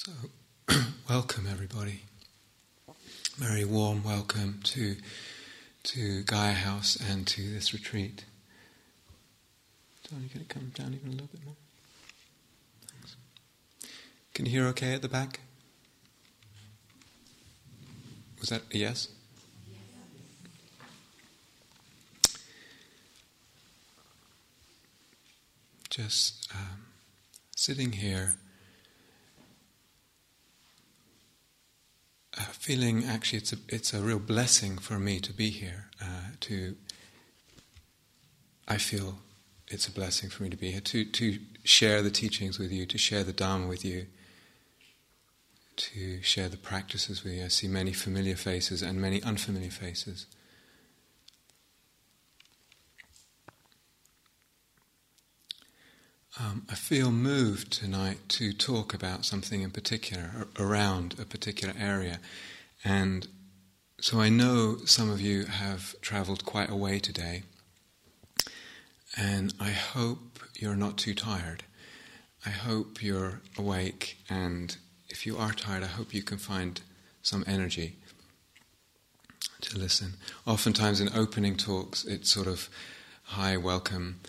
So, welcome everybody. Very warm welcome to to Gaia House and to this retreat. Can it come down even a little bit more? Thanks. Can you hear okay at the back? Was that a yes? Just um, sitting here feeling actually it's a, it's a real blessing for me to be here. Uh, to I feel it's a blessing for me to be here to to share the teachings with you, to share the Dharma with you, to share the practices with you. I see many familiar faces and many unfamiliar faces. Um, I feel moved tonight to talk about something in particular, around a particular area. And so I know some of you have traveled quite a way today. And I hope you're not too tired. I hope you're awake. And if you are tired, I hope you can find some energy to listen. Oftentimes in opening talks, it's sort of hi, welcome,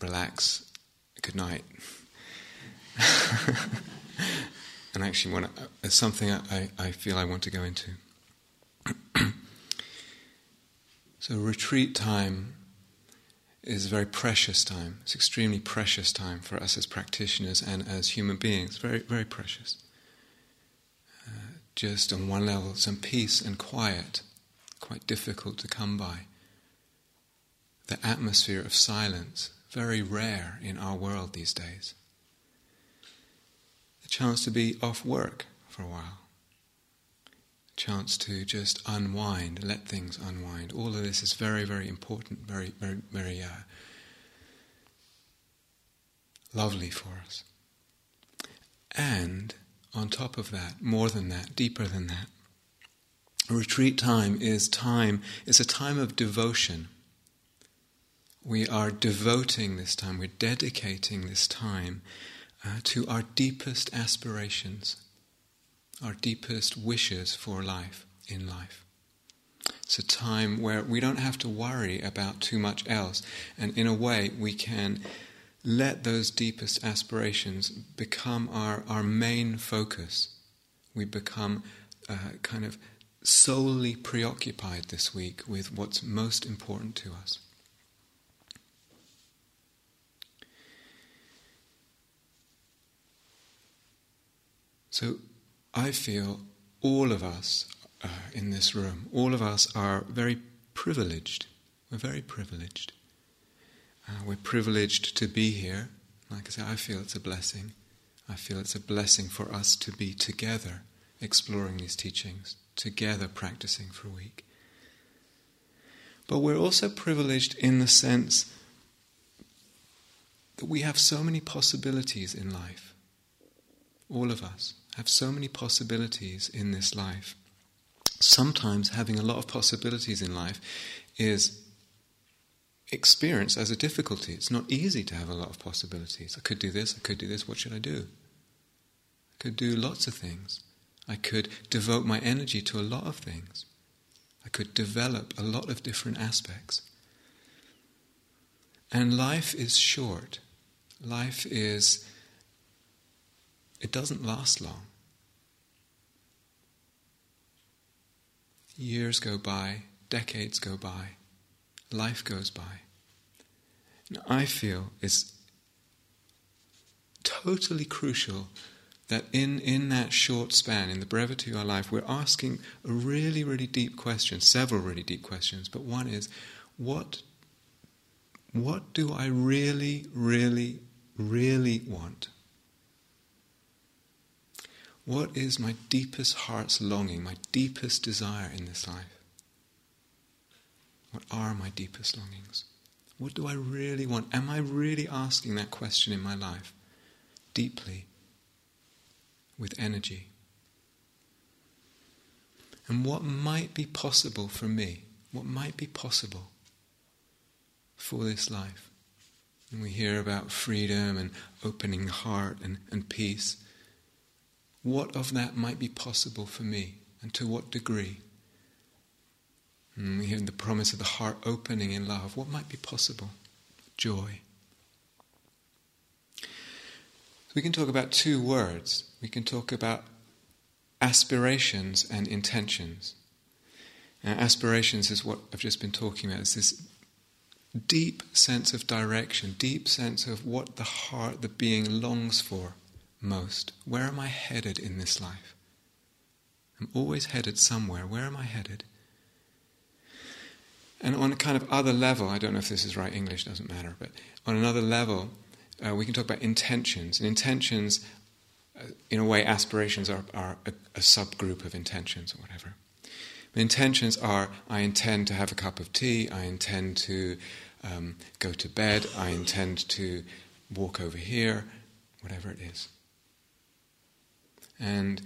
relax, good night. and actually, when I, it's something I, I feel I want to go into. so, retreat time is a very precious time. It's extremely precious time for us as practitioners and as human beings. Very, very precious. Uh, just on one level, some peace and quiet, quite difficult to come by. The atmosphere of silence, very rare in our world these days. The chance to be off work for a while. A chance to just unwind, let things unwind. All of this is very, very important, very, very, very uh, lovely for us. And on top of that, more than that, deeper than that, retreat time is time, it's a time of devotion we are devoting this time, we're dedicating this time uh, to our deepest aspirations, our deepest wishes for life, in life. It's a time where we don't have to worry about too much else, and in a way, we can let those deepest aspirations become our, our main focus. We become uh, kind of solely preoccupied this week with what's most important to us. So I feel all of us uh, in this room, all of us are very privileged. We're very privileged. Uh, we're privileged to be here. Like I say, I feel it's a blessing. I feel it's a blessing for us to be together exploring these teachings, together practicing for a week. But we're also privileged in the sense that we have so many possibilities in life, all of us have so many possibilities in this life. Sometimes having a lot of possibilities in life is experienced as a difficulty. It's not easy to have a lot of possibilities. I could do this, I could do this, what should I do? I could do lots of things. I could devote my energy to a lot of things. I could develop a lot of different aspects. And life is short. Life is it doesn't last long. Years go by, decades go by, life goes by. And I feel it's totally crucial that in, in that short span, in the brevity of our life, we're asking a really, really deep question, several really deep questions, but one is what, what do I really, really, really want? What is my deepest heart's longing, my deepest desire in this life? What are my deepest longings? What do I really want? Am I really asking that question in my life deeply, with energy? And what might be possible for me? What might be possible for this life? And we hear about freedom and opening heart and, and peace. What of that might be possible for me, and to what degree? And we hear the promise of the heart opening in love. What might be possible? Joy. We can talk about two words. We can talk about aspirations and intentions. Now, aspirations is what I've just been talking about. It's this deep sense of direction, deep sense of what the heart, the being longs for most. Where am I headed in this life? I'm always headed somewhere. Where am I headed? And on a kind of other level, I don't know if this is right English, doesn't matter, but on another level, uh, we can talk about intentions. And intentions, uh, in a way, aspirations are, are a, a, subgroup of intentions or whatever. Intentions are I intend to have a cup of tea, I intend to um, go to bed, I intend to walk over here, whatever it is. And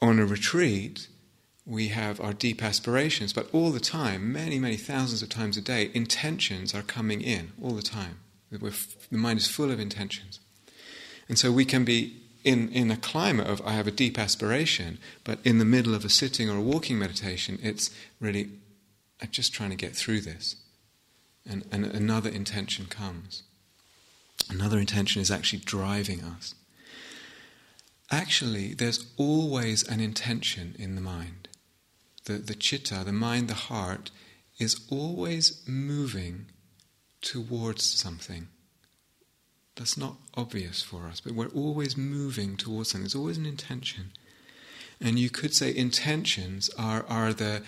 on a retreat, we have our deep aspirations, but all the time, many, many thousands of times a day, intentions are coming in all the time. We're, the mind is full of intentions. And so we can be in, in a climate of, I have a deep aspiration, but in the middle of a sitting or a walking meditation, it's really, I'm just trying to get through this. And, and another intention comes. Another intention is actually driving us. Actually, there's always an intention in the mind. The, the chitta, the mind, the heart, is always moving towards something. That's not obvious for us, but we're always moving towards something. There's always an intention. And you could say intentions are, are the,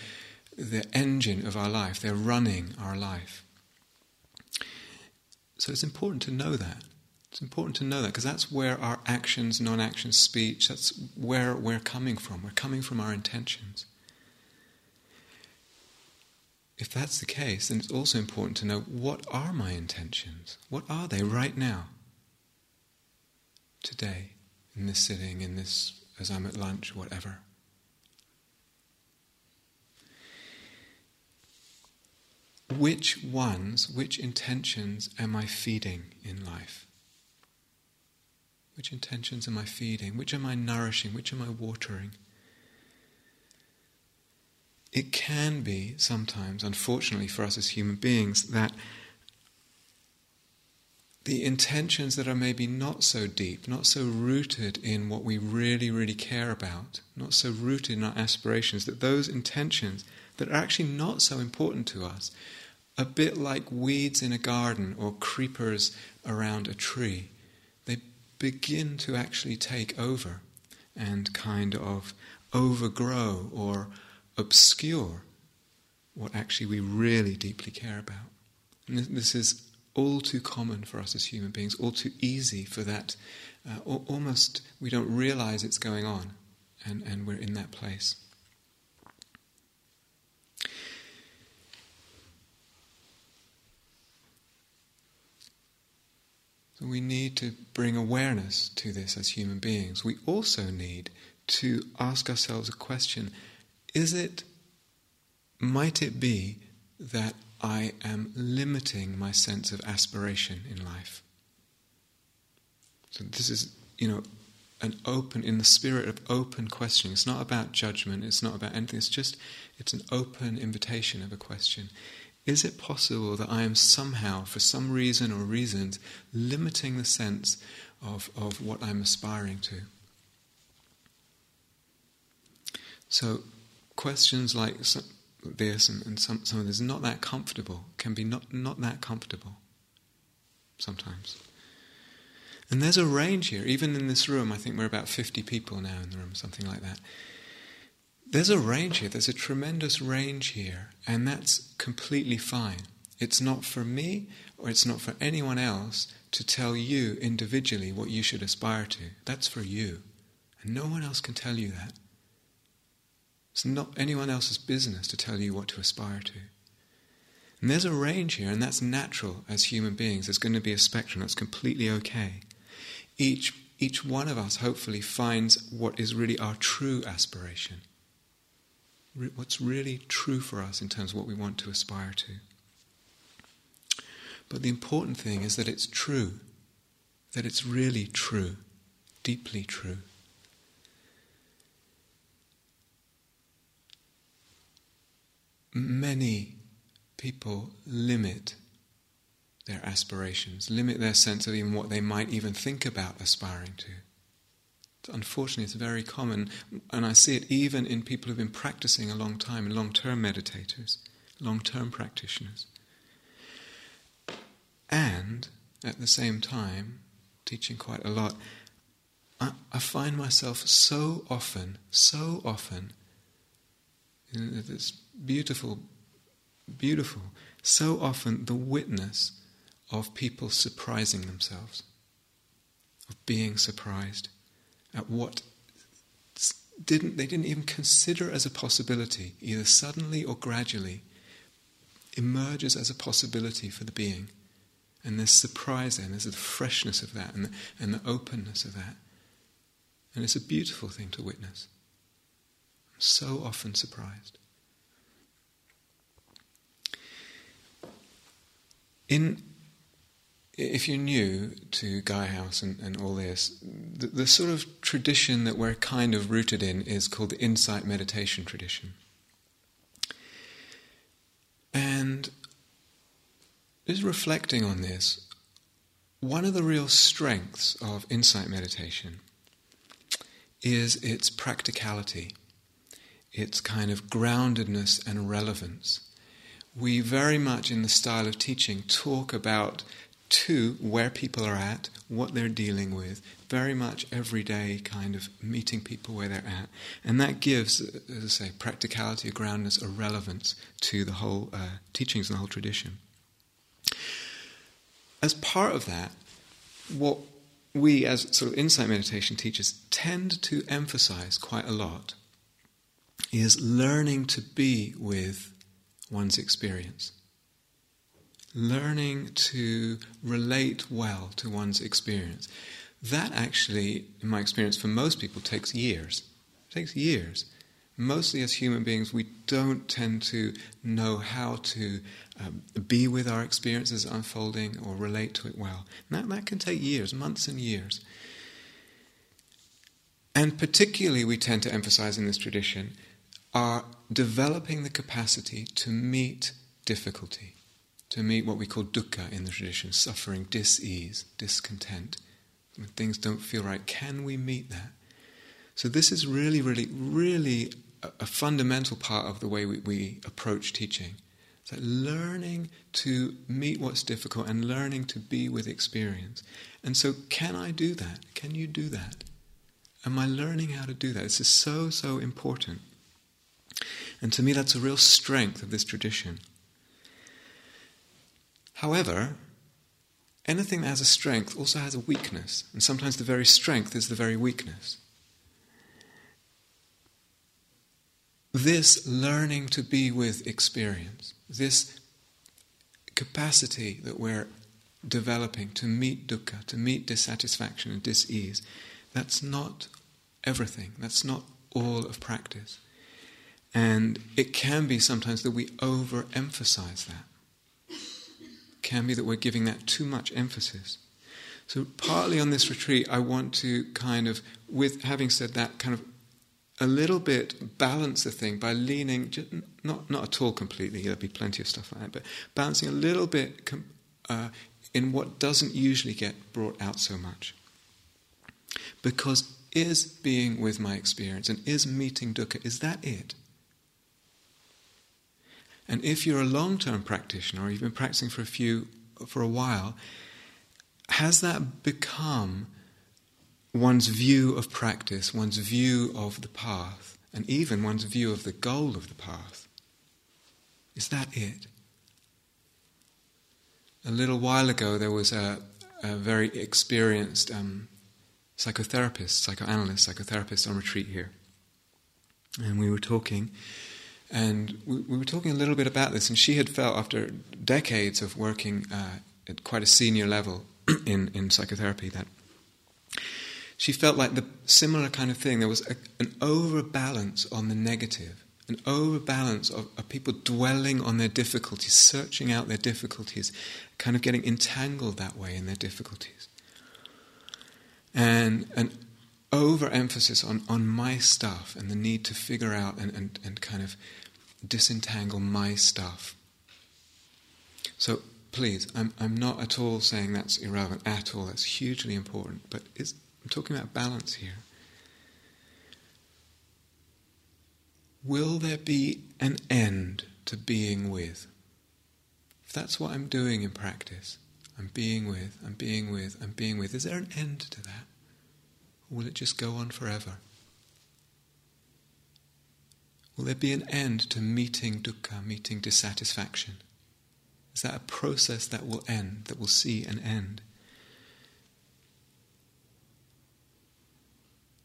the engine of our life, they're running our life. So it's important to know that. It's important to know that because that's where our actions, non actions, speech, that's where we're coming from. We're coming from our intentions if that's the case, then it's also important to know what are my intentions? What are they right now? Today, in this sitting, in this, as I'm at lunch, whatever. Which ones, which intentions am I feeding in life? Which intentions am I feeding? Which am I nourishing? Which am I watering? it can be sometimes, unfortunately for us as human beings, that the intentions that are maybe not so deep, not so rooted in what we really, really care about, not so rooted in our aspirations, that those intentions that are actually not so important to us, a bit like weeds in a garden or creepers around a tree, begin to actually take over and kind of overgrow or obscure what actually we really deeply care about. And this is all too common for us as human beings, all too easy for that. Uh, almost we don't realize it's going on, and, and we're in that place. We need to bring awareness to this as human beings. We also need to ask ourselves a question is it, might it be that I am limiting my sense of aspiration in life? So this is, you know, an open, in the spirit of open questioning. It's not about judgment, it's not about anything, it's just, it's an open invitation of a question. Is it possible that I am somehow, for some reason or reasons, limiting the sense of, of what I'm aspiring to? So questions like this and, and some, some of this is not that comfortable can be not, not that comfortable sometimes. And there's a range here. Even in this room, I think we're about 50 people now in the room, something like that. There's a range here. There's a tremendous range here. And that's completely fine. It's not for me or it's not for anyone else to tell you individually what you should aspire to. That's for you. And no one else can tell you that. It's not anyone else's business to tell you what to aspire to. And there's a range here, and that's natural as human beings. There's going to be a spectrum that's completely okay. Each, each one of us hopefully finds what is really our true aspiration what's really true for us in terms of what we want to aspire to. But the important thing is that it's true, that it's really true, deeply true. Many people limit their aspirations, limit their sense of even what they might even think about aspiring to. Unfortunately, it's very common, and I see it even in people who've been practicing a long time, long term meditators, long term practitioners. And at the same time, teaching quite a lot, I, I find myself so often, so often, in this beautiful, beautiful, so often the witness of people surprising themselves, of being surprised at what didn't they didn't even consider as a possibility, either suddenly or gradually, emerges as a possibility for the being. And there's surprise and there's the freshness of that, and the, and the openness of that. And it's a beautiful thing to witness. I'm so often surprised. In if you're new to Gaia House and, and all this, the, the, sort of tradition that we're kind of rooted in is called the insight meditation tradition. And just reflecting on this, one of the real strengths of insight meditation is its practicality, its kind of groundedness and relevance. We very much, in the style of teaching, talk about to where people are at, what they're dealing with, very much every day kind of meeting people where they're at. And that gives, as I say, practicality, a groundness, a relevance to the whole uh, teachings and the whole tradition. As part of that, what we as sort of insight meditation teachers tend to emphasize quite a lot is learning to be with one's experience learning to relate well to one's experience. That actually, in my experience, for most people, takes years. It takes years. Mostly as human beings, we don't tend to know how to um, be with our experiences unfolding or relate to it well. And that, that can take years, months and years. And particularly, we tend to emphasize in this tradition are developing the capacity to meet difficulty to meet what we call dukkha in the tradition suffering, dis-ease, discontent. When things don't feel right, can we meet that? So, this is really, really, really a, a fundamental part of the way we, we approach teaching. So, learning to meet what's difficult and learning to be with experience. And so, can I do that? Can you do that? Am I learning how to do that? This is so, so important. And to me, that's a real strength of this tradition. However, anything that has a strength also has a weakness, and sometimes the very strength is the very weakness. This learning to be with experience, this capacity that we're developing to meet dukkha, to meet dissatisfaction and dis-ease, that's not everything. That's not all of practice. And it can be sometimes that we overemphasize that can be that we're giving that too much emphasis. So, partly on this retreat, I want to kind of, with having said that, kind of a little bit balance the thing by leaning, just, not, not at all completely, there'll be plenty of stuff like that, but balancing a little bit uh, in what doesn't usually get brought out so much. Because is being with my experience and is meeting dukkha, is that it? And if you're a long term practitioner, or you've been practicing for a few for a while, has that become one's view of practice, one's view of the path, and even one's view of the goal of the path? Is that it? A little while ago, there was a, a very experienced um, psychotherapist, psychoanalyst, psychotherapist on retreat here. And we were talking, and we, we, were talking a little bit about this, and she had felt after decades of working uh, at quite a senior level in, in psychotherapy that she felt like the similar kind of thing. There was a, an overbalance on the negative, an overbalance of, of people dwelling on their difficulties, searching out their difficulties, kind of getting entangled that way in their difficulties. And an overemphasis on, on my stuff and the need to figure out and, and, and kind of disentangle my stuff. So please, I'm, I'm not at all saying that's irrelevant at all. That's hugely important. But I'm talking about balance here. Will there be an end to being with? If that's what I'm doing in practice, I'm being with, I'm being with, I'm being with, is there an end to that? Or will it just go on forever? Will there be an end to meeting dukkha, meeting dissatisfaction? Is that a process that will end, that will see an end?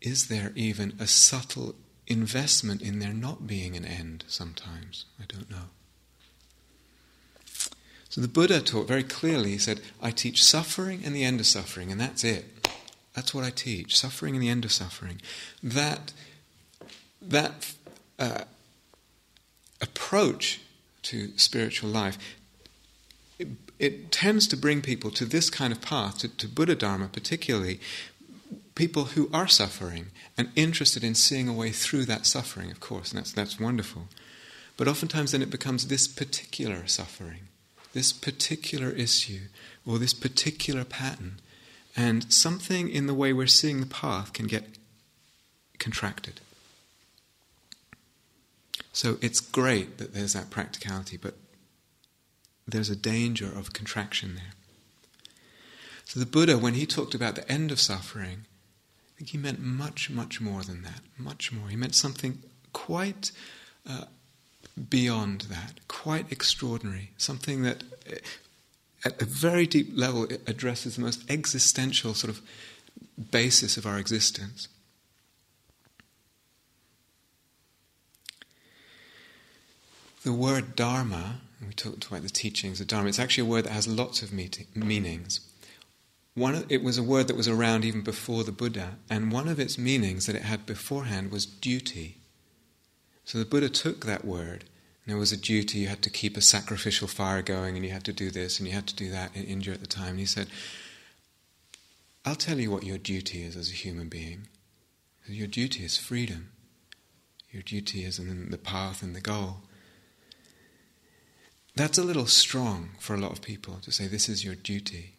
Is there even a subtle investment in there not being an end sometimes? I don't know. So the Buddha taught very clearly, he said, I teach suffering and the end of suffering, and that's it. That's what I teach suffering and the end of suffering. That, that uh, approach to spiritual life it, it, tends to bring people to this kind of path, to, to Buddha Dharma particularly, people who are suffering and interested in seeing a way through that suffering, of course, and that's, that's wonderful. But oftentimes then it becomes this particular suffering, this particular issue, or this particular pattern. And something in the way we're seeing the path can get contracted. So it's great that there's that practicality, but there's a danger of contraction there. So the Buddha, when he talked about the end of suffering, I think he meant much, much more than that. Much more. He meant something quite uh, beyond that, quite extraordinary. Something that, uh, at a very deep level, addresses the most existential sort of basis of our existence. The word Dharma we talked about the teachings of Dharma. It's actually a word that has lots of meanings. One, it was a word that was around even before the Buddha, and one of its meanings that it had beforehand was duty. So the Buddha took that word, and there was a duty. You had to keep a sacrificial fire going, and you had to do this, and you had to do that in India at the time. And he said, I'll tell you what your duty is as a human being. Your duty is freedom. Your duty is in the path and the goal. That's a little strong for a lot of people to say this is your duty.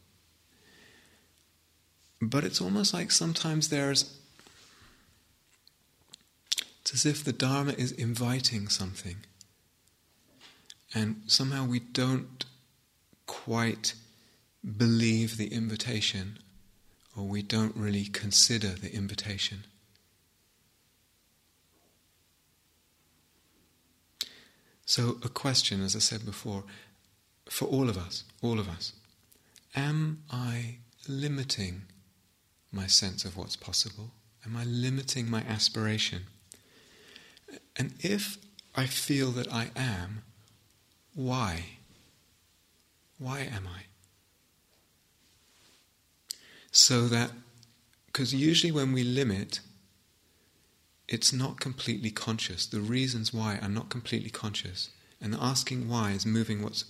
But it's almost like sometimes there's. It's as if the Dharma is inviting something. And somehow we don't quite believe the invitation, or we don't really consider the invitation. So, a question, as I said before, for all of us, all of us Am I limiting my sense of what's possible? Am I limiting my aspiration? And if I feel that I am, why? Why am I? So that, because usually when we limit, it's not completely conscious. The reasons why are not completely conscious. And asking why is moving what's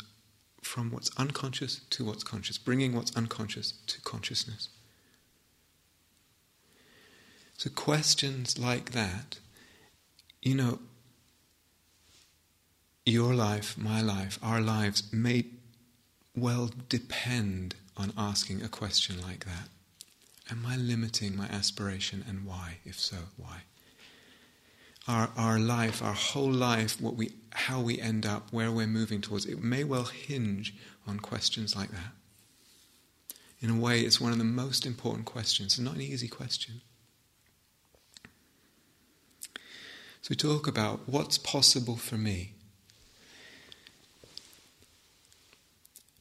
from what's unconscious to what's conscious, bringing what's unconscious to consciousness. So, questions like that, you know, your life, my life, our lives may well depend on asking a question like that. Am I limiting my aspiration and why? If so, why? Our, our life, our whole life, what we, how we end up, where we're moving towards, it may well hinge on questions like that. In a way, it's one of the most important questions. It's not an easy question. So we talk about what's possible for me.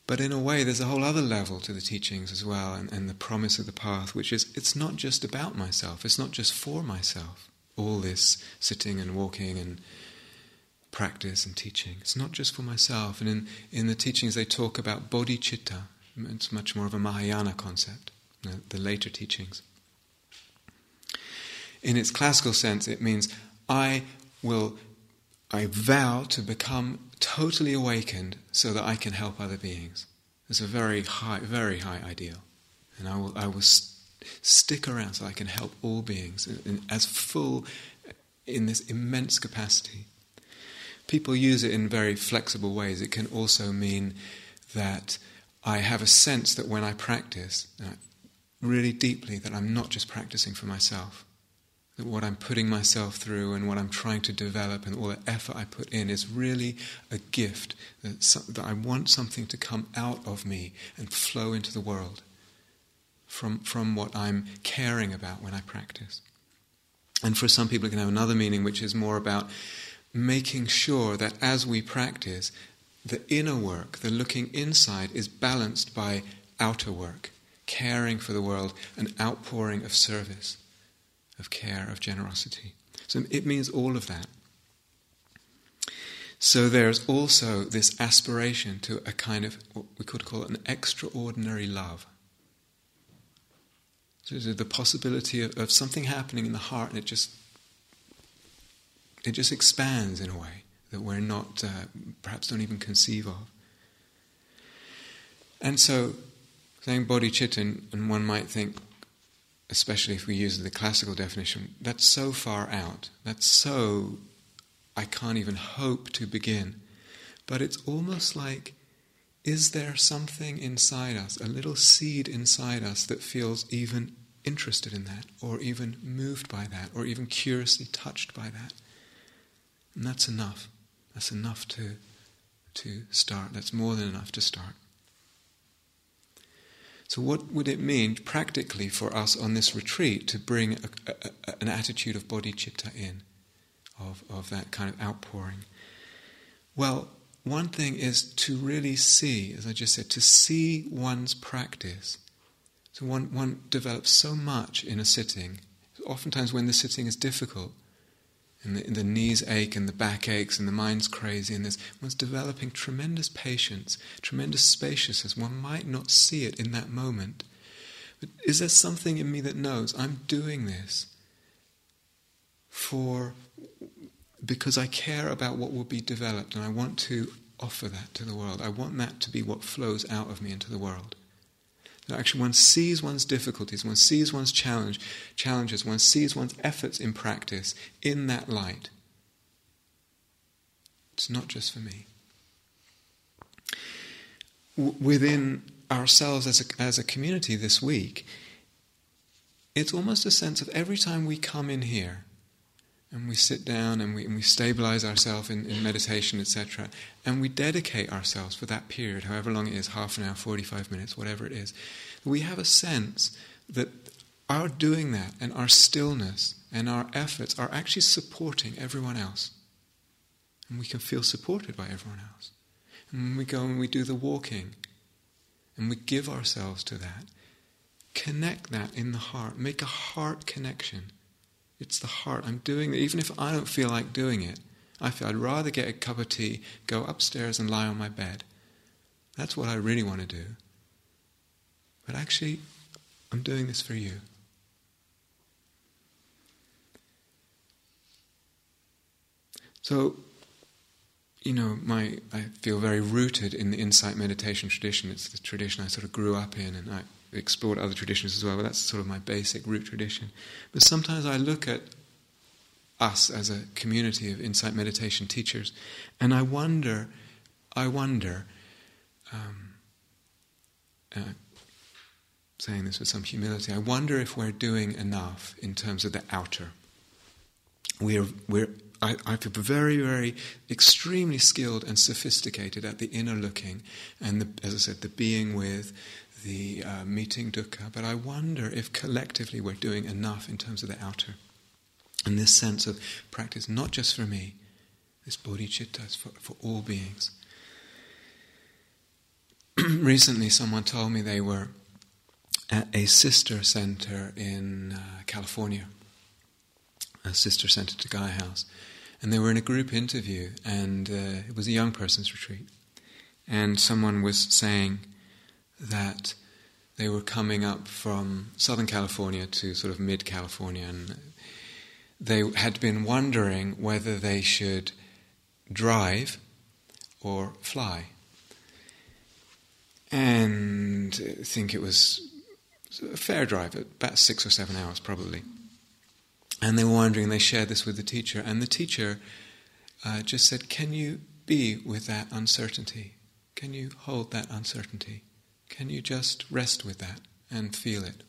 But in a way, there's a whole other level to the teachings as well, and, and the promise of the path, which is it's not just about myself, it's not just for myself all this sitting and walking and practice and teaching. It's not just for myself. And in, in the teachings, they talk about bodhicitta. It's much more of a Mahayana concept, the, the later teachings. In its classical sense, it means I will, I vow to become totally awakened so that I can help other beings. It's a very high, very high ideal. And I will, I will stick around so I can help all beings as full in this immense capacity. people use it in very flexible ways. It can also mean that I have a sense that when I practice, uh, really deeply, that I'm not just practicing for myself. That what I'm putting myself through and what I'm trying to develop and all the effort I put in is really a gift. That, that I want something to come out of me and flow into the world from, from what I'm caring about when I practice. And for some people, it can have another meaning, which is more about making sure that as we practice, the inner work, the looking inside, is balanced by outer work, caring for the world, an outpouring of service, of care, of generosity. So it means all of that. So there's also this aspiration to a kind of what we could call an extraordinary love. So the possibility of, of something happening in the heart and it just it just expands in a way that we're not, uh, perhaps don't even conceive of. And so, saying bodhicitta, and one might think, especially if we use the classical definition, that's so far out. That's so, I can't even hope to begin. But it's almost like, is there something inside us, a little seed inside us that feels even interested in that, or even moved by that, or even curiously touched by that? And that's enough. That's enough to, to start. That's more than enough to start. So, what would it mean practically for us on this retreat to bring a, a, an attitude of bodhicitta in, of, of that kind of outpouring? Well, one thing is to really see, as I just said, to see one's practice. So, one, one develops so much in a sitting. Oftentimes, when the sitting is difficult, and the, the, knees ache and the back aches and the mind's crazy and this one's developing tremendous patience, tremendous spaciousness. One might not see it in that moment. But is there something in me that knows I'm doing this for because I care about what will be developed and I want to offer that to the world. I want that to be what flows out of me into the world. Actually, one sees one's difficulties, one sees one's challenge, challenges, one sees one's efforts in practice in that light. It's not just for me. W- within ourselves as a, as a community this week, it's almost a sense of every time we come in here, and we sit down and we, and we stabilize ourselves in, in meditation, etc., and we dedicate ourselves for that period, however long it is half an hour, 45 minutes, whatever it is we have a sense that our doing that and our stillness and our efforts are actually supporting everyone else. And we can feel supported by everyone else. And when we go and we do the walking and we give ourselves to that, connect that in the heart, make a heart connection it's the heart. I'm doing it, even if I don't feel like doing it. I feel I'd rather get a cup of tea, go upstairs and lie on my bed. That's what I really want to do. But actually, I'm doing this for you. So, you know, my I feel very rooted in the insight meditation tradition. It's the tradition I sort of grew up in, and I explored other traditions as well, but that's sort of my basic root tradition. But sometimes I look at us as a community of insight meditation teachers, and I wonder, I wonder, um, uh, saying this with some humility, I wonder if we're doing enough in terms of the outer. We're, we're I, I feel very, very extremely skilled and sophisticated at the inner looking and, the, as I said, the being with, the uh, meeting dukkha, but I wonder if collectively we're doing enough in terms of the outer. And this sense of practice, not just for me, this bodhicitta is for, for all beings. Recently, someone told me they were at a sister center in uh, California, a sister center to Gaia House. And they were in a group interview, and uh, it was a young person's retreat. And someone was saying, that they were coming up from Southern California to sort of mid California, and they had been wondering whether they should drive or fly. And I think it was a fair drive, about six or seven hours probably. And they were wondering, they shared this with the teacher, and the teacher uh, just said, Can you be with that uncertainty? Can you hold that uncertainty? Can you just rest with that and feel it?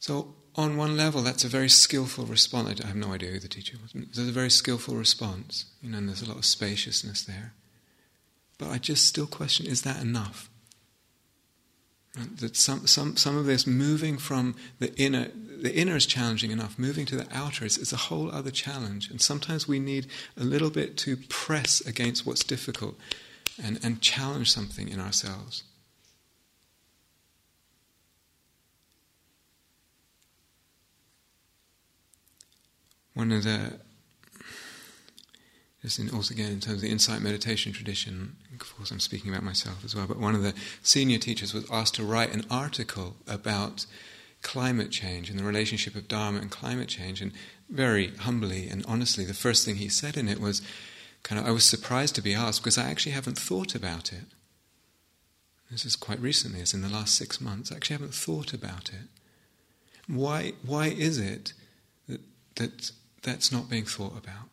So, on one level, that's a very skillful response. I have no idea who the teacher was. There's a very skillful response, you know, and there's a lot of spaciousness there. But I just still question is that enough? That some, some, some of this moving from the inner, the inner is challenging enough, moving to the outer is, is a whole other challenge. And sometimes we need a little bit to press against what's difficult and, and challenge something in ourselves. One of the in, also again in terms of the insight meditation tradition, of course I'm speaking about myself as well, but one of the senior teachers was asked to write an article about climate change and the relationship of Dharma and climate change, and very humbly and honestly, the first thing he said in it was kind of, I was surprised to be asked because I actually haven't thought about it. This is quite recently, it's in the last six months. I actually haven't thought about it. Why, why is it that, that that's not being thought about?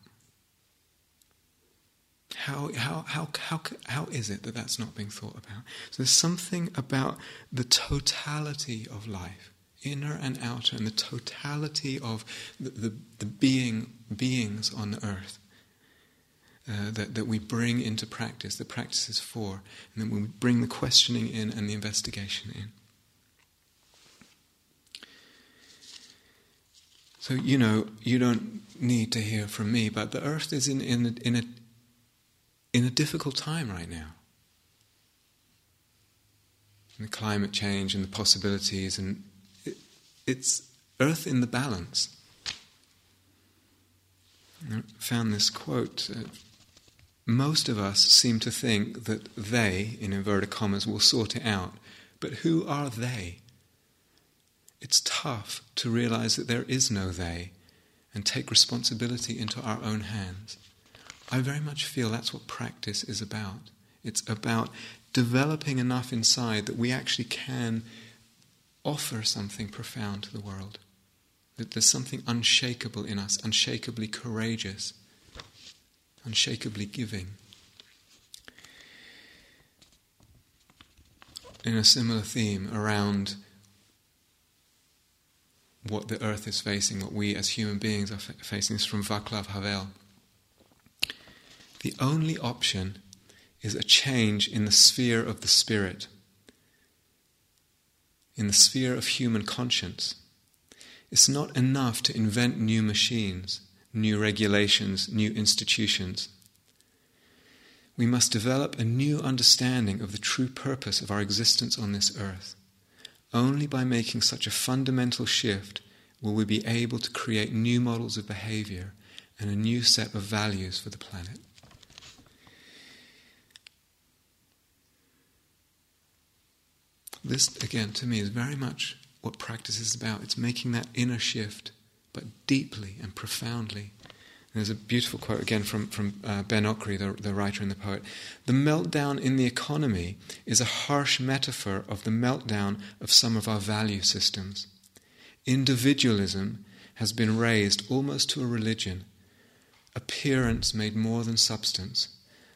How, how, how, how, how is it that that's not being thought about? So there's something about the totality of life, inner and outer, and the totality of the, the, the being, beings on earth. Uh, that, that we bring into practice, the practice is for, and then we bring the questioning in and the investigation in. So, you know, you don't need to hear from me, but the earth is in, in, in, a, in a difficult time right now. And the climate change and the possibilities, and it, it's earth in the balance. I found this quote. Uh, most of us seem to think that they, in inverted commas, will sort it out. But who are they? It's tough to realize that there is no they and take responsibility into our own hands. I very much feel that's what practice is about. It's about developing enough inside that we actually can offer something profound to the world. That there's something unshakable in us, unshakably courageous, unshakably giving. In a similar theme around what the earth is facing, what we as human beings are facing, is from Vaclav Havel. The only option is a change in the sphere of the spirit, in the sphere of human conscience. It's not enough to invent new machines, new regulations, new institutions. We must develop a new understanding of the true purpose of our existence on this earth. Only by making such a fundamental shift will we be able to create new models of behavior and a new set of values for the planet. This, again, to me, is very much what practice is about. It's making that inner shift, but deeply and profoundly. And there's a beautiful quote again from, from uh, Ben Okri, the, the writer and the poet. The meltdown in the economy is a harsh metaphor of the meltdown of some of our value systems. Individualism has been raised almost to a religion, appearance made more than substance.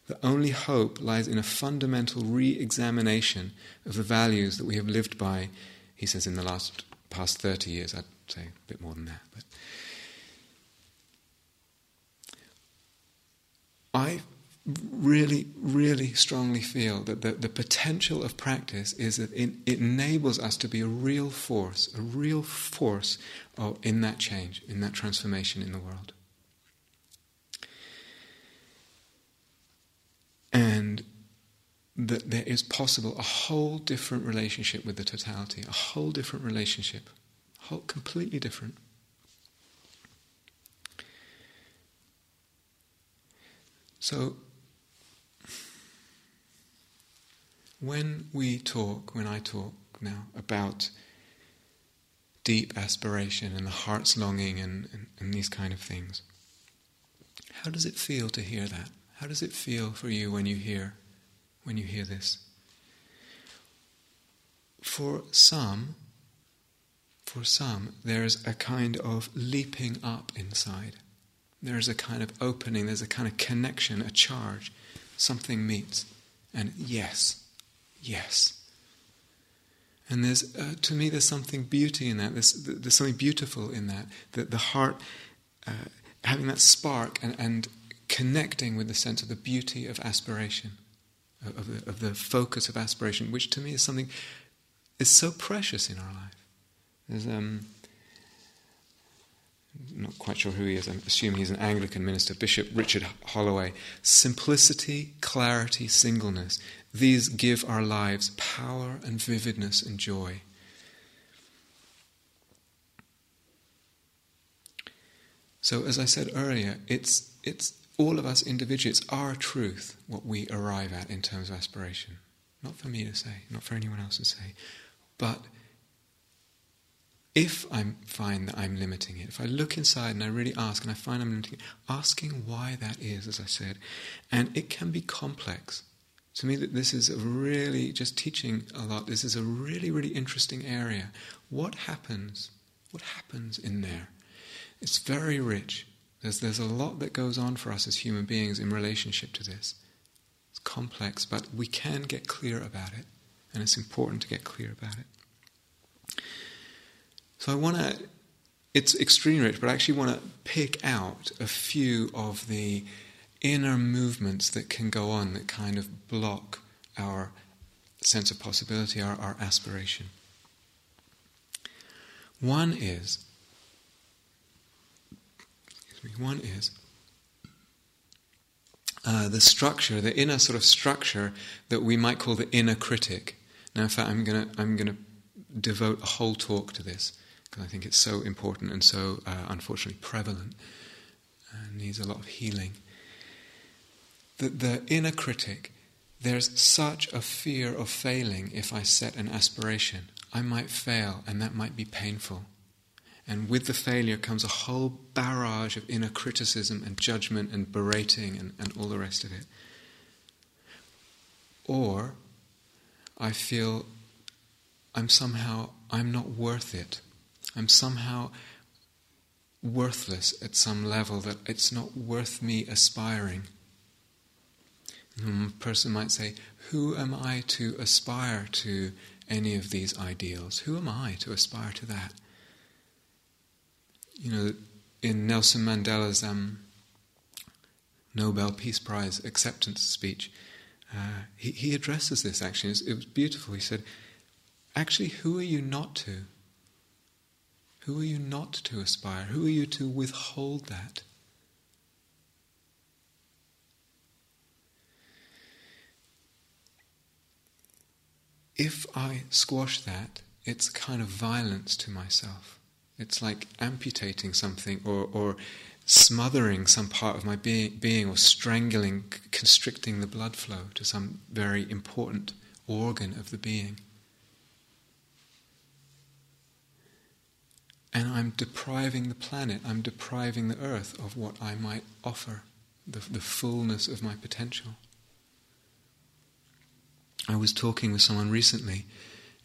The only hope lies in a fundamental re examination of the values that we have lived by, he says, in the last past 30 years. I'd say a bit more than that. But I really, really strongly feel that the, the potential of practice is that it, it enables us to be a real force, a real force of, in that change, in that transformation in the world. and that there is possible a whole different relationship with the totality, a whole different relationship, whole, completely different. So, when we talk, when I talk now about deep aspiration and the heart's longing and, and, and these kind of things, how does it feel to hear that? How does it feel for you when you hear when you hear this? For some, for some, there's a kind of leaping up inside. There's a kind of opening, there's a kind of connection, a charge. Something meets. And yes, yes. And there's, uh, to me, there's something beauty in that. There's, there's something beautiful in that. That the heart, uh, having that spark and, and connecting with the sense of the beauty of aspiration, of the, of the focus of aspiration, which to me is something is so precious in our life. There's, um, I'm not quite sure who he is. I'm assuming he's an Anglican minister, Bishop Richard Holloway. Simplicity, clarity, singleness. These give our lives power and vividness and joy. So, as I said earlier, it's, it's all of us individuals, it's our truth what we arrive at in terms of aspiration. Not for me to say, not for anyone else to say, but if I find that I'm limiting it, if I look inside and I really ask and I find I'm limiting it, asking why that is, as I said, and it can be complex. To me, that this is a really just teaching a lot. This is a really, really interesting area. What happens? What happens in there? It's very rich. There's there's a lot that goes on for us as human beings in relationship to this. It's complex, but we can get clear about it, and it's important to get clear about it. So I want to, it's extremely rich, but I actually want to pick out a few of the inner movements that can go on that kind of block our sense of possibility, our, our aspiration. One is, me, one is uh, the structure, the inner sort of structure that we might call the inner critic. Now, in fact, I'm going to I'm going to devote a whole talk to this I think it's so important and so uh, unfortunately prevalent and needs a lot of healing. The, the inner critic, there's such a fear of failing if I set an aspiration. I might fail and that might be painful. And with the failure comes a whole barrage of inner criticism and judgment and berating and, and all the rest of it. Or I feel I'm somehow I'm not worth it. I'm somehow worthless at some level, that it's not worth me aspiring. a person might say, Who am I to aspire to any of these ideals? Who am I to aspire to that? You know, in Nelson Mandela's um, Nobel Peace Prize acceptance speech, uh, he, he addresses this actually. It was beautiful. He said, Actually, who are you not to? Who are you not to aspire? Who are you to withhold that? If I squash that, it's kind of violence to myself. It's like amputating something or, or smothering some part of my being, being or strangling, constricting the blood flow to some very important organ of the being. And I'm depriving the planet, I'm depriving the earth of what I might offer, the, the fullness of my potential. I was talking with someone recently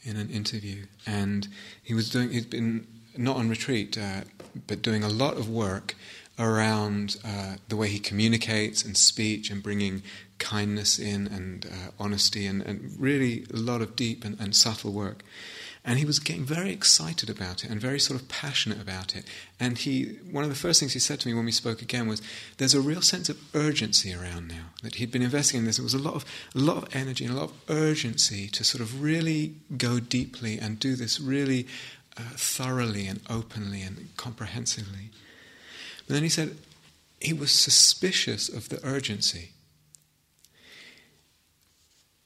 in an interview, and he was doing, he'd been not on retreat, uh, but doing a lot of work around uh, the way he communicates and speech and bringing kindness in and uh, honesty and, and, really a lot of deep and, and subtle work. And he was getting very excited about it and very sort of passionate about it. And he, one of the first things he said to me when we spoke again was, "There's a real sense of urgency around now that he'd been investing in this. It was a lot of, a lot of energy and a lot of urgency to sort of really go deeply and do this really uh, thoroughly and openly and comprehensively." But then he said he was suspicious of the urgency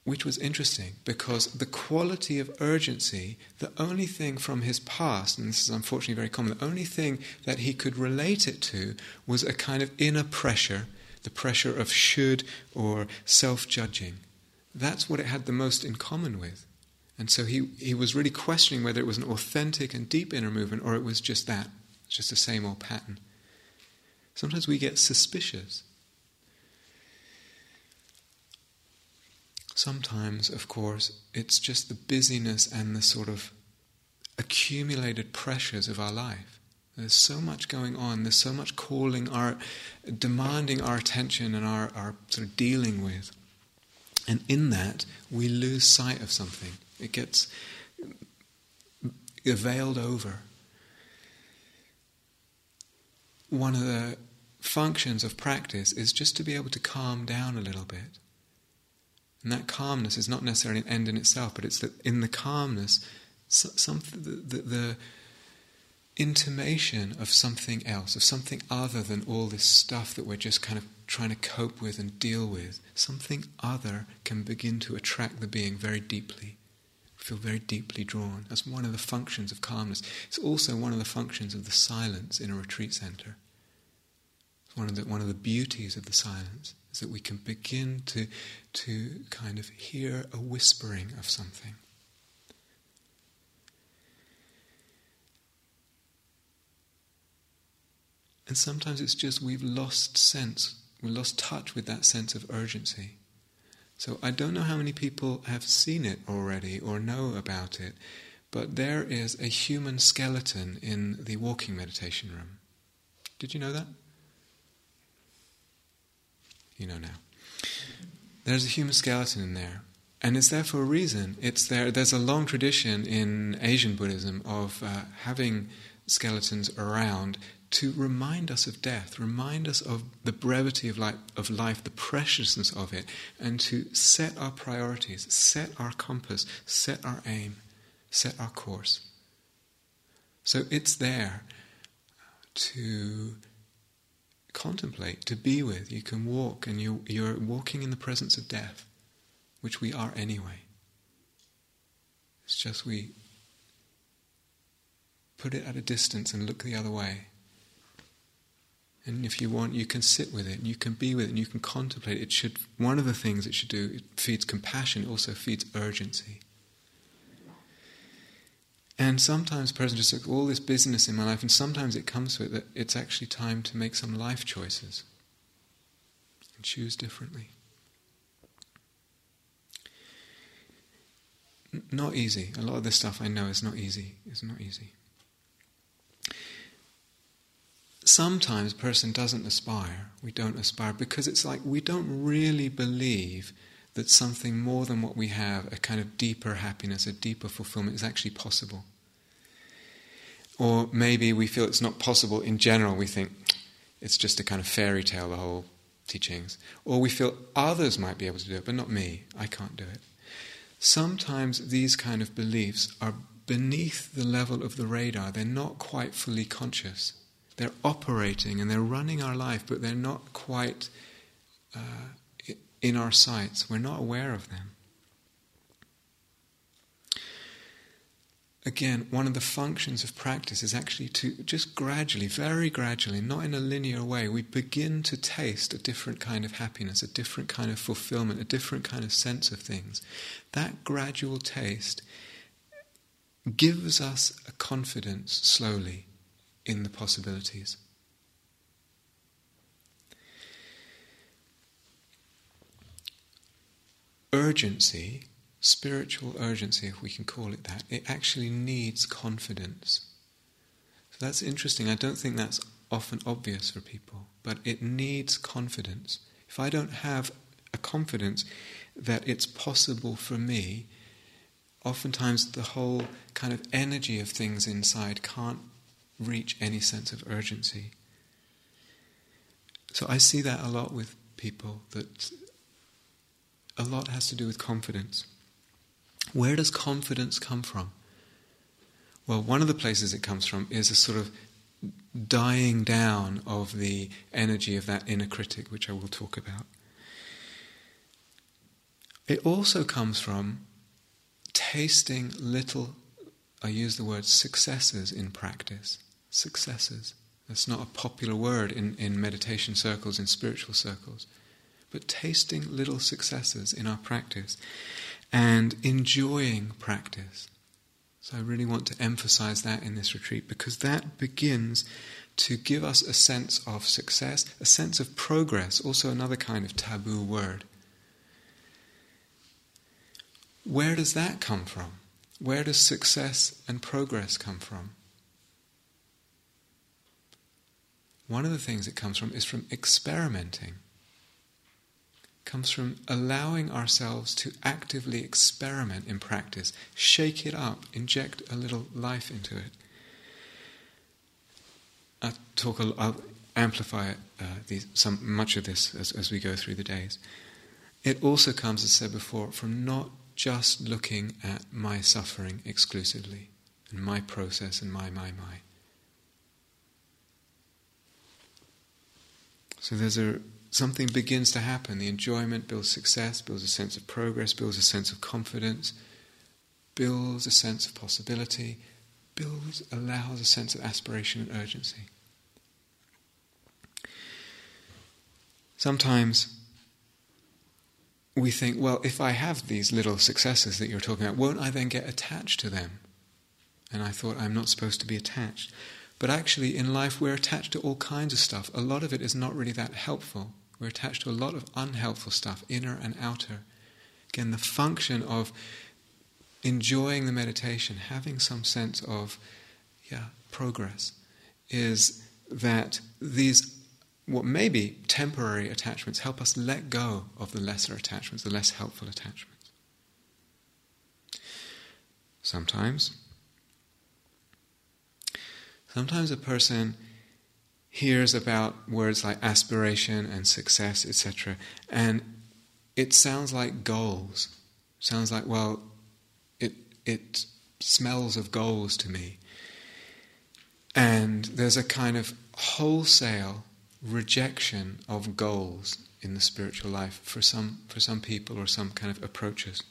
which was interesting because the quality of urgency, the only thing from his past, and this is unfortunately very common, the only thing that he could relate it to was a kind of inner pressure, the pressure of should or self judging. That's what it had the most in common with. And so he, he was really questioning whether it was an authentic and deep inner movement or it was just that, just the same old pattern. Sometimes we get suspicious Sometimes, of course, it's just the busyness and the sort of accumulated pressures of our life There's so much going on. There's so much calling our, demanding our attention and our, our sort of dealing with. And in that, we lose sight of something. It gets veiled over. One of the functions of practice is just to be able to calm down a little bit. And that calmness is not necessarily an end in itself, but it's that in the calmness, some, the, the, the intimation of something else, of something other than all this stuff that we're just kind of trying to cope with and deal with, something other can begin to attract the being very deeply. Feel very deeply drawn. That's one of the functions of calmness. It's also one of the functions of the silence in a retreat center. It's one of the, one of the beauties of the silence is that we can begin to, to kind of hear a whispering of something. And sometimes it's just we've lost sense, we've lost touch with that sense of urgency. So I don't know how many people have seen it already or know about it, but there is a human skeleton in the walking meditation room. Did you know that? You know now. There's a human skeleton in there. And it's there for a reason. It's there. There's a long tradition in Asian Buddhism of uh, having skeletons around to remind us of death, remind us of the brevity of life, of life, the preciousness of it, and to set our priorities, set our compass, set our aim, set our course. So it's there to contemplate, to be with. You can walk, and you, you're walking in the presence of death, which we are anyway. It's just we put it at a distance and look the other way. And if you want, you can sit with it and you can be with it and you can contemplate. It should one of the things it should do, it feeds compassion, it also feeds urgency. And sometimes a person just like all this business in my life, and sometimes it comes to it that it's actually time to make some life choices and choose differently. N- not easy. A lot of this stuff I know is not easy. It's not easy sometimes a person doesn't aspire. We don't aspire because it's like we don't really believe that something more than what we have, a kind of deeper happiness, a deeper fulfillment, is actually possible. Or maybe we feel it's not possible in general, we think it's just a kind of fairy tale, the whole teachings. Or we feel others might be able to do it, but not me, I can't do it. Sometimes these kind of beliefs are beneath the level of the radar, they're not quite fully conscious. They're operating and they're running our life, but they're not quite uh, in our sights. We're not aware of them. Again, one of the functions of practice is actually to just gradually, very gradually, not in a linear way, we begin to taste a different kind of happiness, a different kind of fulfillment, a different kind of sense of things. That gradual taste gives us a confidence slowly in the possibilities. Urgency, spiritual urgency, if we can call it that, it actually needs confidence. So that's interesting. I don't think that's often obvious for people, but it needs confidence. If I don't have a confidence that it's possible for me, oftentimes the whole kind of energy of things inside can't reach any sense of urgency. So I see that a lot with people, that a lot has to do with confidence. Where does confidence come from? Well, one of the places it comes from is a sort of dying down of the energy of that inner critic, which I will talk about. It also comes from tasting little, I use the word successes in practice successes. That's not a popular word in, in meditation circles, in spiritual circles. But tasting little successes in our practice and enjoying practice. So I really want to emphasize that in this retreat because that begins to give us a sense of success, a sense of progress, also another kind of taboo word. Where does that come from? Where does success and progress come from? one of the things it comes from is from experimenting. Comes from allowing ourselves to actively experiment in practice, shake it up, inject a little life into it. I'll talk. I'll amplify uh, these, some much of this as, as we go through the days. It also comes, as I said before, from not just looking at my suffering exclusively and my process and my my my. So there's a something begins to happen. The enjoyment builds success, builds a sense of progress, builds a sense of confidence, builds a sense of possibility, builds, allows a sense of aspiration and urgency. Sometimes we think, well, if I have these little successes that you're talking about, won't I then get attached to them? And I thought, I'm not supposed to be attached. But actually, in life, we're attached to all kinds of stuff. A lot of it is not really that helpful. We're attached to a lot of unhelpful stuff, inner and outer. Again, the function of enjoying the meditation, having some sense of, yeah, progress, is that these, what may be temporary attachments, help us let go of the lesser attachments, the less helpful attachments. Sometimes Sometimes a person hears about words like aspiration and success, etc., and it sounds like goals. Sounds like, well, it, it smells of goals to me. And there's a kind of wholesale rejection of goals in the spiritual life for some, for some people or some kind of approaches.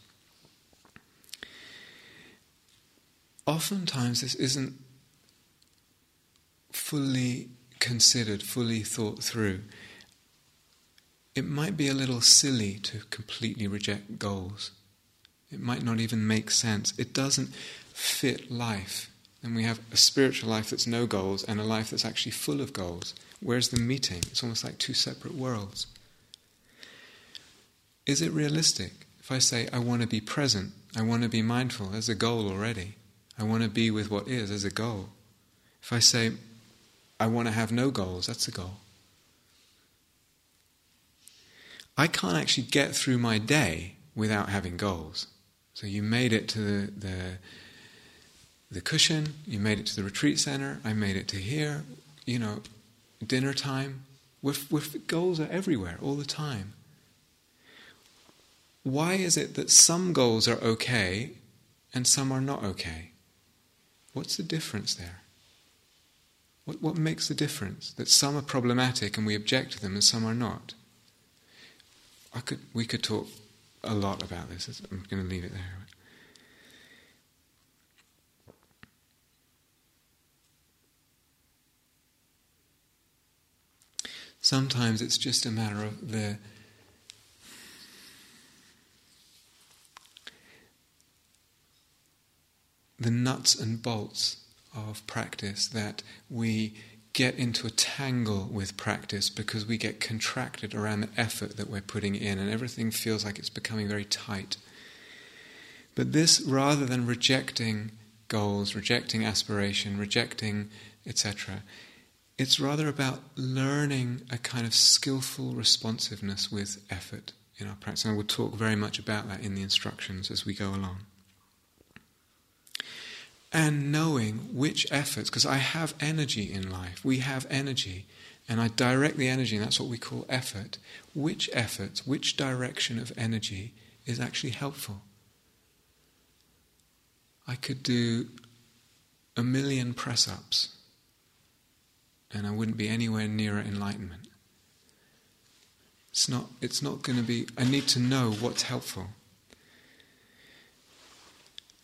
Oftentimes, this isn't fully considered, fully thought through, it might be a little silly to completely reject goals. It might not even make sense. It doesn't fit life. And we have a spiritual life that's no goals and a life that's actually full of goals. Where's the meeting? It's almost like two separate worlds. Is it realistic? If I say, I want to be present, I want to be mindful, there's a goal already. I want to be with what is, as a goal. If I say, I want to have no goals. That's a goal. I can't actually get through my day without having goals. So you made it to the, the, the cushion, you made it to the retreat center, I made it to here, you know, dinner time. With, with goals are everywhere all the time. Why is it that some goals are okay and some are not okay? What's the difference there? What, what makes the difference? That some are problematic and we object to them and some are not. I could, we could talk a lot about this. I'm going to leave it there. Sometimes it's just a matter of the the nuts and bolts of practice that we get into a tangle with practice because we get contracted around the effort that we're putting in and everything feels like it's becoming very tight. But this, rather than rejecting goals, rejecting aspiration, rejecting etc., it's rather about learning a kind of skillful responsiveness with effort in our practice. And I will talk very much about that in the instructions as we go along and knowing which efforts, because I have energy in life, we have energy, and I direct the energy, and that's what we call effort. Which efforts, which direction of energy is actually helpful? I could do a million press ups, and I wouldn't be anywhere nearer enlightenment. It's not, it's not going to be, I need to know what's helpful.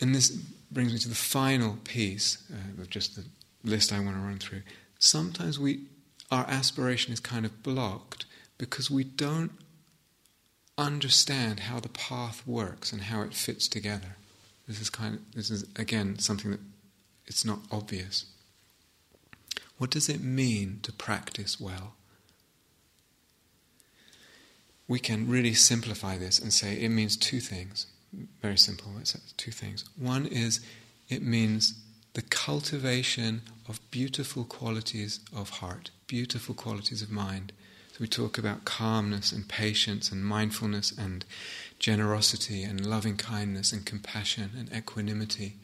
And this brings me to the final piece uh, of just the list I want to run through. Sometimes we, our aspiration is kind of blocked because we don't understand how the path works and how it fits together. This is kind of, this is again something that it's not obvious. What does it mean to practice well? We can really simplify this and say it means two things very simple. It's two things. One is it means the cultivation of beautiful qualities of heart, beautiful qualities of mind. So we talk about calmness and patience and mindfulness and generosity and loving kindness and compassion and equanimity,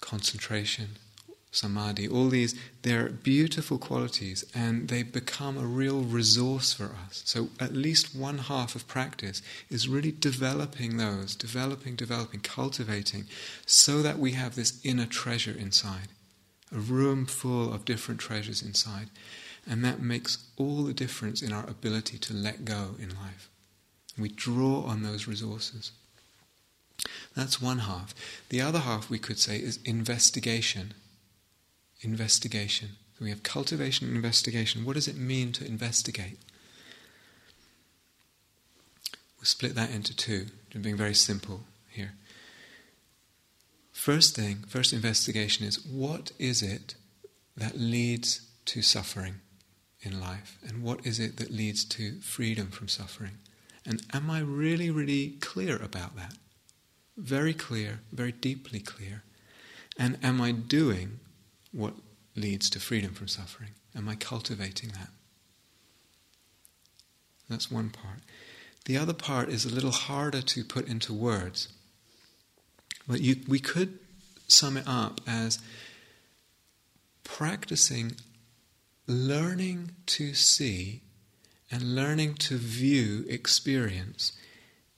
concentration samadhi, all these, they're beautiful qualities and they become a real resource for us. So, at least one half of practice is really developing those, developing, developing, cultivating, so that we have this inner treasure inside, a room full of different treasures inside. And that makes all the difference in our ability to let go in life. We draw on those resources. That's one half. The other half, we could say, is investigation investigation. So we have cultivation and investigation. What does it mean to investigate? We'll split that into two, I'm being very simple here. First thing, first investigation is what is it that leads to suffering in life? And what is it that leads to freedom from suffering? And am I really, really clear about that? Very clear, very deeply clear. And am I doing what leads to freedom from suffering? Am I cultivating that? That's one part. The other part is a little harder to put into words. But you, we could sum it up as practicing learning to see and learning to view experience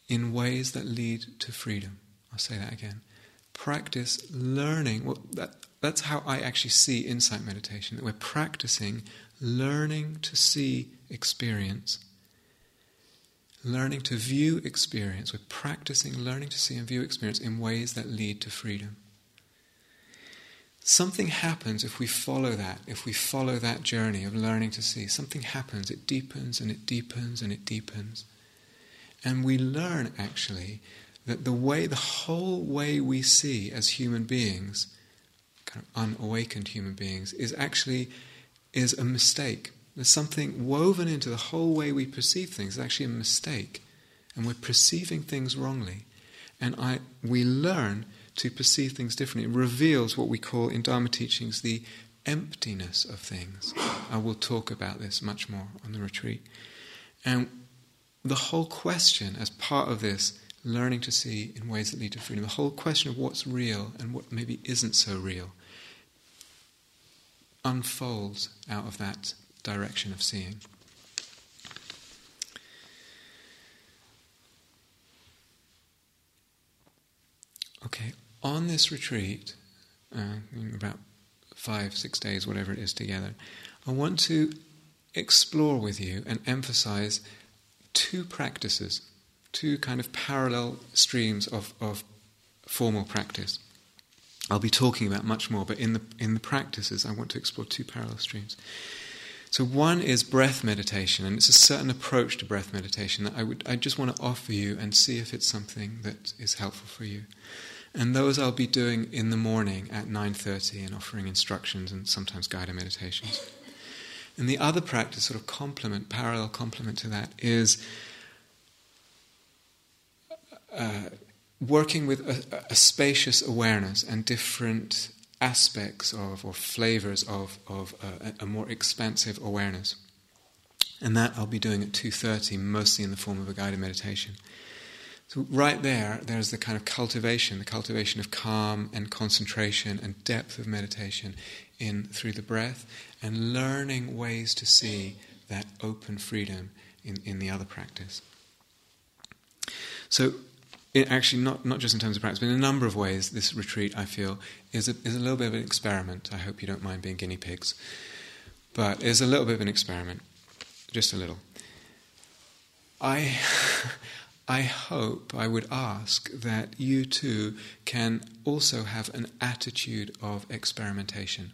in ways that lead to freedom. I'll say that again. Practice learning. Well, that, that's how I actually see insight meditation that we're practicing learning to see experience, learning to view experience. We're practicing learning to see and view experience in ways that lead to freedom. Something happens if we follow that, if we follow that journey of learning to see. Something happens, it deepens and it deepens and it deepens. And we learn actually that the way, the whole way we see as human beings, kind of unawakened human beings, is actually is a mistake. There's something woven into the whole way we perceive things. It's actually a mistake, and we're perceiving things wrongly. And I, we learn to perceive things differently. It reveals what we call in Dharma teachings the emptiness of things. I will talk about this much more on the retreat. And the whole question, as part of this learning to see in ways that lead to freedom, the whole question of what's real and what maybe isn't so real, unfolds out of that direction of seeing. Okay, on this retreat, uh, about five, six days, whatever it is together, I want to explore with you and emphasize two practices, two kind of parallel streams of, of formal practice. I'll be talking about much more, but in the, in the practices, I want to explore two parallel streams. So, one is breath meditation, and it's a certain approach to breath meditation that I, would, I just want to offer you and see if it's something that is helpful for you. And those I'll be doing in the morning at 9.30 and offering instructions and sometimes guided meditations. And the other practice, sort of complement, parallel complement to that, is uh, working with a, a, spacious awareness and different aspects of or flavors of, of a, a, more expansive awareness. And that I'll be doing at 2.30, mostly in the form of a guided meditation. So right there, there's the kind of cultivation, the cultivation of calm and concentration and depth of meditation in through the breath and learning ways to see that open freedom in, in the other practice. So it actually not, not just in terms of practice, but in a number of ways, this retreat, I feel, is a, is a little bit of an experiment. I hope you don't mind being guinea pigs. But it's a little bit of an experiment, just a little. I, I hope, I would ask that you too can also have an attitude of experimentation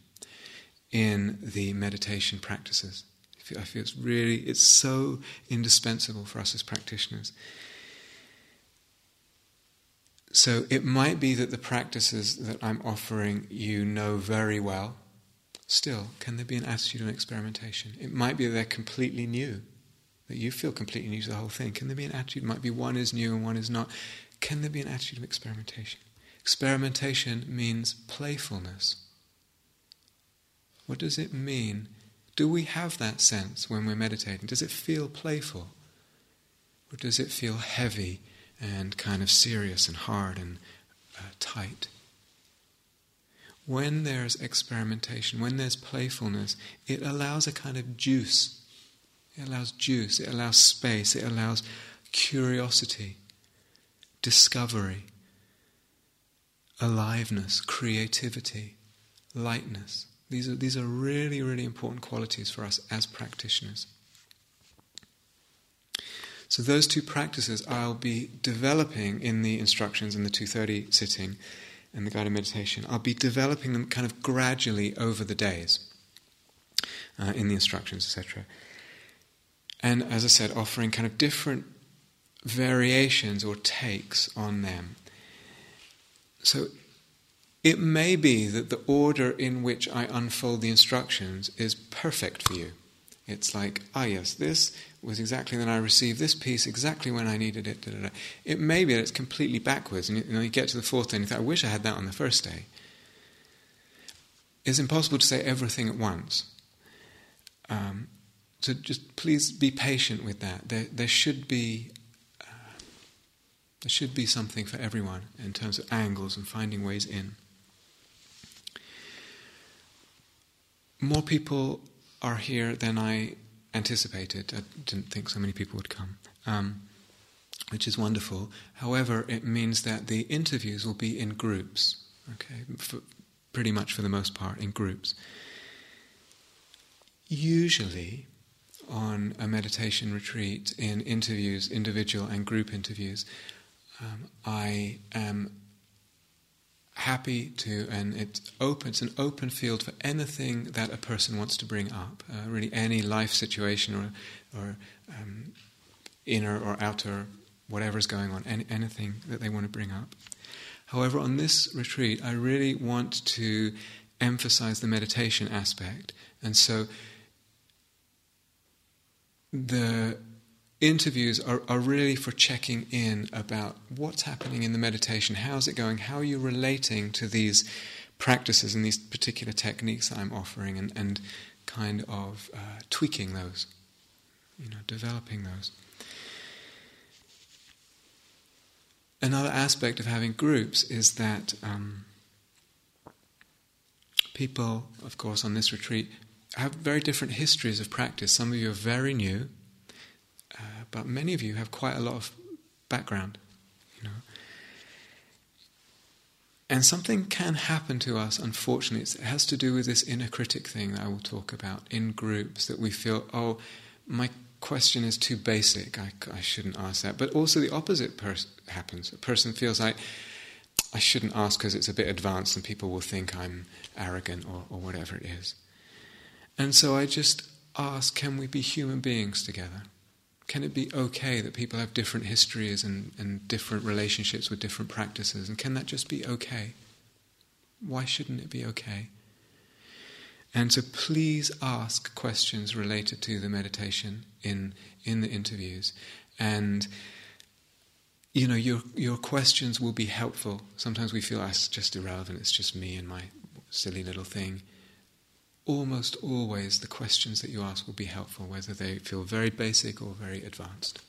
in the meditation practices. I feel it's really, it's so indispensable for us as practitioners. So it might be that the practices that I'm offering you know very well. Still, can there be an attitude of experimentation? It might be that they're completely new, that you feel completely new to the whole thing. Can there be an attitude? It might be one is new and one is not. Can there be an attitude of experimentation? Experimentation means playfulness. What does it mean? Do we have that sense when we're meditating? Does it feel playful? Or does it feel heavy and kind of serious and hard and uh, tight? When there's experimentation, when there's playfulness, it allows a kind of juice. It allows juice, it allows space, it allows curiosity, discovery, aliveness, creativity, lightness. These are, these are really, really important qualities for us as practitioners. So those two practices I'll be developing in the instructions in the 230 sitting and the guided meditation. I'll be developing them kind of gradually over the days uh, in the instructions, etc. And as I said, offering kind of different variations or takes on them. So it may be that the order in which I unfold the instructions is perfect for you. It's like, ah, yes, this was exactly when I received this piece exactly when I needed it. Da, da, da. It may be that it's completely backwards, and you, know, you get to the fourth day and you think, I wish I had that on the first day. It's impossible to say everything at once. Um, so just please be patient with that. There, there should be uh, there should be something for everyone in terms of angles and finding ways in. More people are here than I anticipated. I didn't think so many people would come, um, which is wonderful. However, it means that the interviews will be in groups, okay, for, pretty much for the most part in groups. Usually, on a meditation retreat, in interviews, individual and group interviews, um, I am happy to, and it's open. It's an open field for anything that a person wants to bring up. Uh, really, any life situation or, or um, inner or outer, whatever is going on, any, anything that they want to bring up. However, on this retreat, I really want to emphasize the meditation aspect, and so the interviews are, are really for checking in about what's happening in the meditation, how's it going, how are you relating to these practices and these particular techniques I'm offering, and, and kind of uh, tweaking those, you know, developing those. Another aspect of having groups is that um, people, of course, on this retreat have very different histories of practice. Some of you are very new, but many of you have quite a lot of background, you know. And something can happen to us, unfortunately. It has to do with this inner critic thing that I will talk about in groups that we feel, oh, my question is too basic, I, I shouldn't ask that. But also the opposite pers- happens. A person feels like, I shouldn't ask because it's a bit advanced and people will think I'm arrogant or, or whatever it is. And so I just ask, can we be human beings together? Can it be okay that people have different histories and, and different relationships with different practices? And can that just be okay? Why shouldn't it be okay? And so please ask questions related to the meditation in, in the interviews. And you know, your your questions will be helpful. Sometimes we feel ah, that's just irrelevant, it's just me and my silly little thing almost always the questions that you ask will be helpful, whether they feel very basic or very advanced.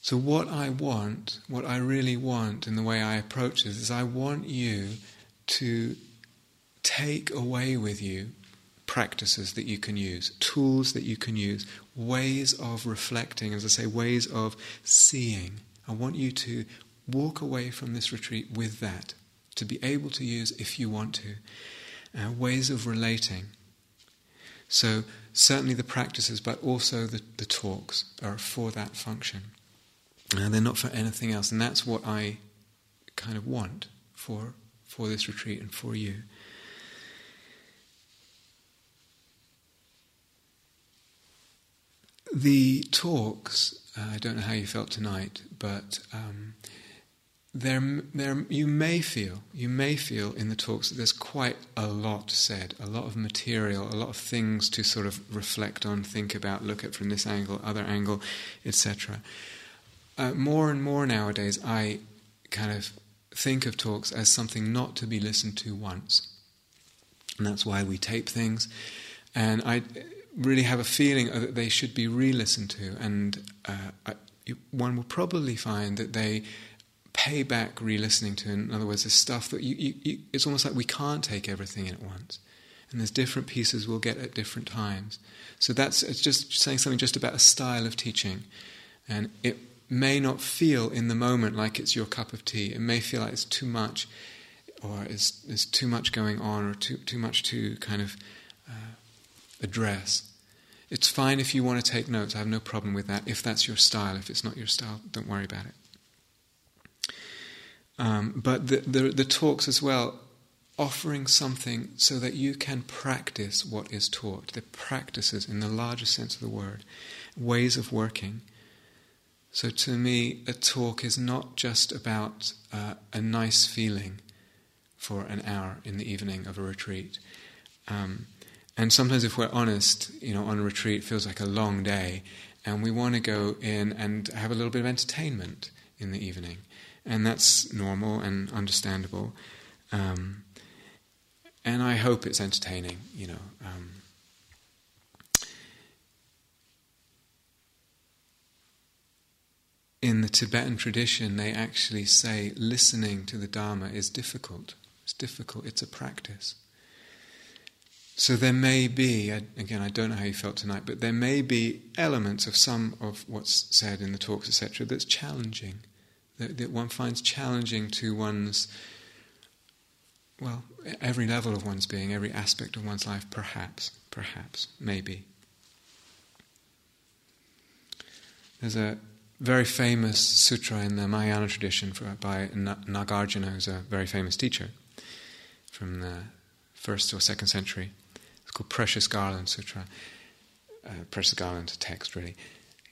So, what I want, what I really want in the way I approach this, is I want you to take away with you practices that you can use, tools that you can use, ways of reflecting, as I say, ways of seeing. I want you to walk away from this retreat with that to be able to use, if you want to, uh, ways of relating. So, certainly the practices, but also the, the talks are for that function. Uh, they're not for anything else, and that's what I kind of want for, for this retreat and for you. The talks, uh, I don't know how you felt tonight, but um, there, there, you may feel, you may feel in the talks that there's quite a lot said, a lot of material, a lot of things to sort of reflect on, think about, look at from this angle, other angle, etc. uh, more and more nowadays, I kind of think of talks as something not to be listened to once. And that's why we tape things. And I really have a feeling that they should be re listened to. And uh, I, one will probably find that they pay back re listening to. In other words, there's stuff that you, you, you, it's almost like we can't take everything in at once. And there's different pieces we'll get at different times. So that's it's just saying something just about a style of teaching. And it may not feel in the moment like it's your cup of tea. It may feel like it's too much, or it's, there's too much going on, or too, too much to kind of uh, address. It's fine if you want to take notes. I have no problem with that. If that's your style, if it's not your style, don't worry about it. Um, but the, the, the talks as well, offering something so that you can practice what is taught. The practices, in the largest sense of the word, ways of working so to me, a talk is not just about uh, a nice feeling for an hour in the evening of a retreat. Um, and sometimes, if we're honest, you know, on a retreat feels like a long day, and we want to go in and have a little bit of entertainment in the evening, and that's normal and understandable. Um, and I hope it's entertaining, you know. Um, in the Tibetan tradition, they actually say listening to the Dharma is difficult. It's difficult, it's a practice. So there may be, again, I don't know how you felt tonight, but there may be elements of some of what's said in the talks, etc., that's challenging, that, that one finds challenging to one's, well, every level of one's being, every aspect of one's life, perhaps, perhaps, maybe. There's a very famous sutra in the Mahayana tradition for, by Nagarjuna, who's a very famous teacher from the first or second century. It's called Precious Garland Sutra. Uh, Precious Garland text, really.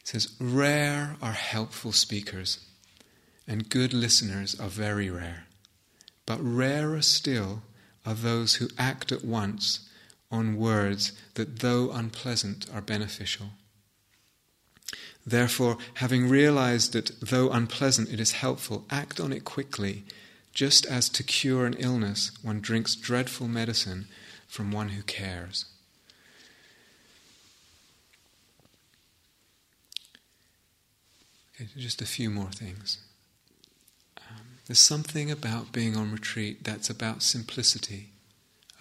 It says, Rare are helpful speakers, and good listeners are very rare. But rarer still are those who act at once on words that, though unpleasant, are beneficial. Therefore, having realized that though unpleasant it is helpful, act on it quickly, just as to cure an illness one drinks dreadful medicine from one who cares. Okay, just a few more things. There's something about being on retreat that's about simplicity,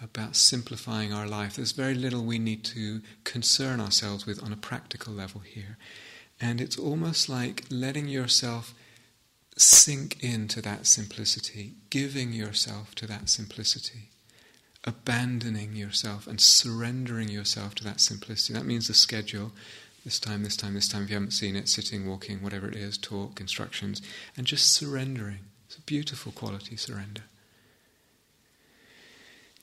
about simplifying our life. There's very little we need to concern ourselves with on a practical level here. And it's almost like letting yourself sink into that simplicity, giving yourself to that simplicity, abandoning yourself and surrendering yourself to that simplicity. That means the schedule this time, this time, this time, if you haven't seen it, sitting, walking, whatever it is, talk, instructions, and just surrendering. It's a beautiful quality, surrender.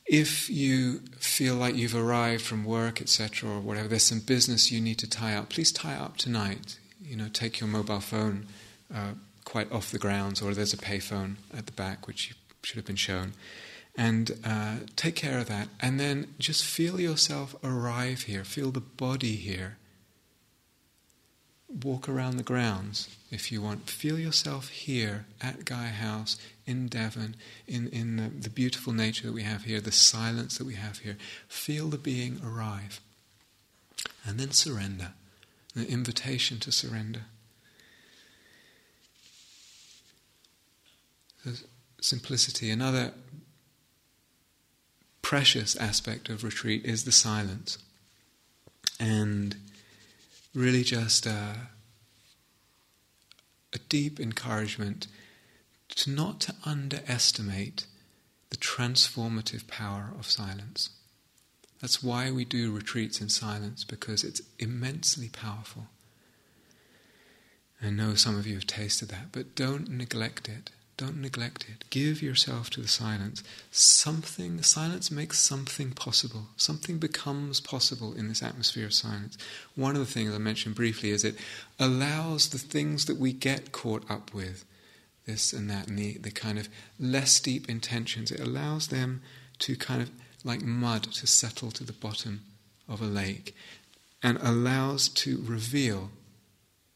If you feel like you've arrived from work, etc., or whatever, there's some business you need to tie up, please tie up tonight. You know, take your mobile phone uh, quite off the grounds, or there's a payphone at the back, which you should have been shown. And uh, take care of that. And then just feel yourself arrive here, feel the body here walk around the grounds if you want. Feel yourself here at Gaia House in Devon, in, in the, the beautiful nature that we have here, the silence that we have here. Feel the being arrive. And then surrender. The invitation to surrender. simplicity. Another precious aspect of retreat is the silence. And really just a, a deep encouragement to not to underestimate the transformative power of silence. That's why we do retreats in silence, because it's immensely powerful. I know some of you have tasted that, but don't neglect it. Don't neglect it. Give yourself to the silence. Something, silence makes something possible. Something becomes possible in this atmosphere of silence. One of the things I mentioned briefly is it allows the things that we get caught up with, this and that, and the, the kind of less deep intentions, it allows them to kind of, like mud, to settle to the bottom of a lake and allows to reveal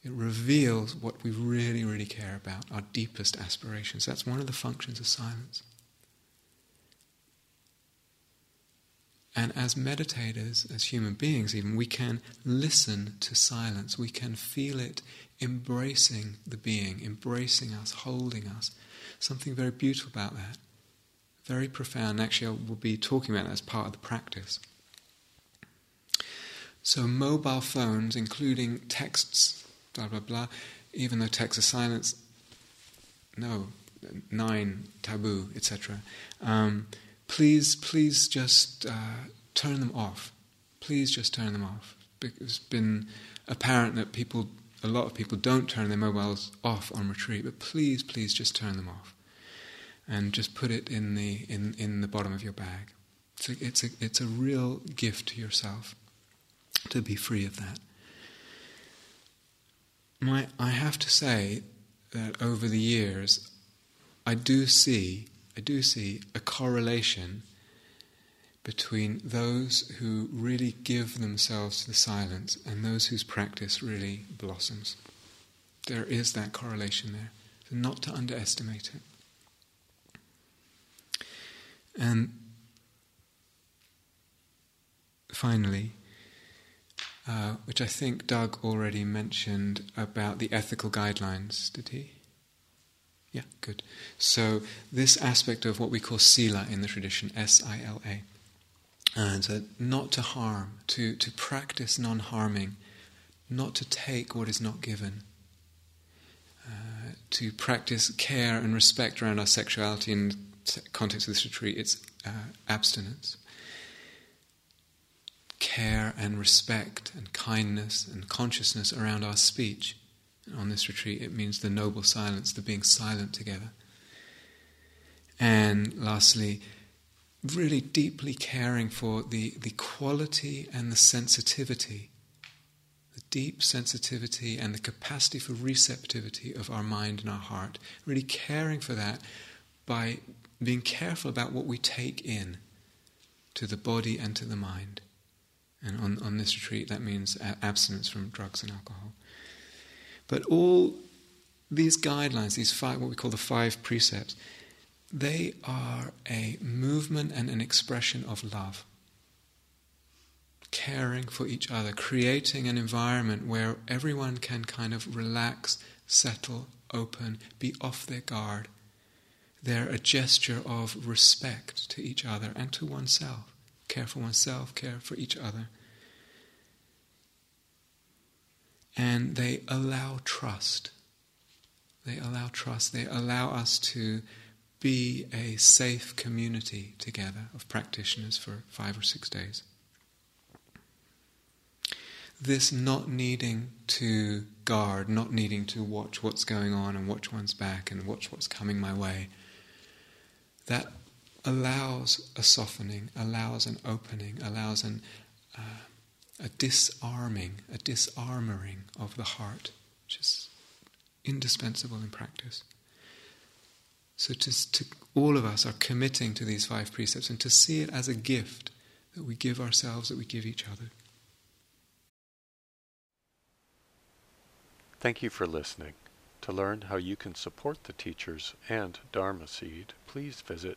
It reveals what we really, really care about, our deepest aspirations. That's one of the functions of silence. And as meditators, as human beings, even, we can listen to silence. We can feel it embracing the being, embracing us, holding us. Something very beautiful about that. Very profound. Actually, I will be talking about that as part of the practice. So, mobile phones, including texts, blah, blah, blah, even though texts are silenced, no, nine, taboo, etc. Um, please, please just uh, turn them off. Please just turn them off. It's been apparent that people, a lot of people, don't turn their mobiles off on retreat, but please, please just turn them off, and just put it in the in, in the bottom of your bag. It's a, it's a it's a real gift to yourself to be free of that. My, I have to say that over the years, I do see I do see a correlation between those who really give themselves to the silence and those whose practice really blossoms. There is that correlation there, so not to underestimate it. And finally, uh, which I think Doug already mentioned about the ethical guidelines, did he? Yeah, good. So this aspect of what we call sila in the tradition, S-I-L-A, and so not to harm, to, to practice non-harming, not to take what is not given, uh, to practice care and respect around our sexuality in the context of this retreat, it's uh, abstinence. Care and respect and kindness and consciousness around our speech on this retreat, it means the noble silence, the being silent together. And lastly, really deeply caring for the, the quality and the sensitivity, the deep sensitivity and the capacity for receptivity of our mind and our heart. Really caring for that by being careful about what we take in to the body and to the mind. And on, on this retreat, that means abstinence from drugs and alcohol. But all these guidelines, these five, what we call the five precepts, they are a movement and an expression of love. Caring for each other, creating an environment where everyone can kind of relax, settle, open, be off their guard. They're a gesture of respect to each other and to oneself. Care for oneself, care for each other and they allow trust. They allow trust. They allow us to be a safe community together of practitioners for five or six days. This not needing to guard, not needing to watch what's going on and watch one's back and watch what's coming my way, that allows a softening, allows an opening, allows an uh, a disarming, a disarmoring of the heart, which is indispensable in practice. So to, to, all of us are committing to these five precepts and to see it as a gift that we give ourselves, that we give each other. Thank you for listening. To learn how you can support the teachers and Dharma Seed, please visit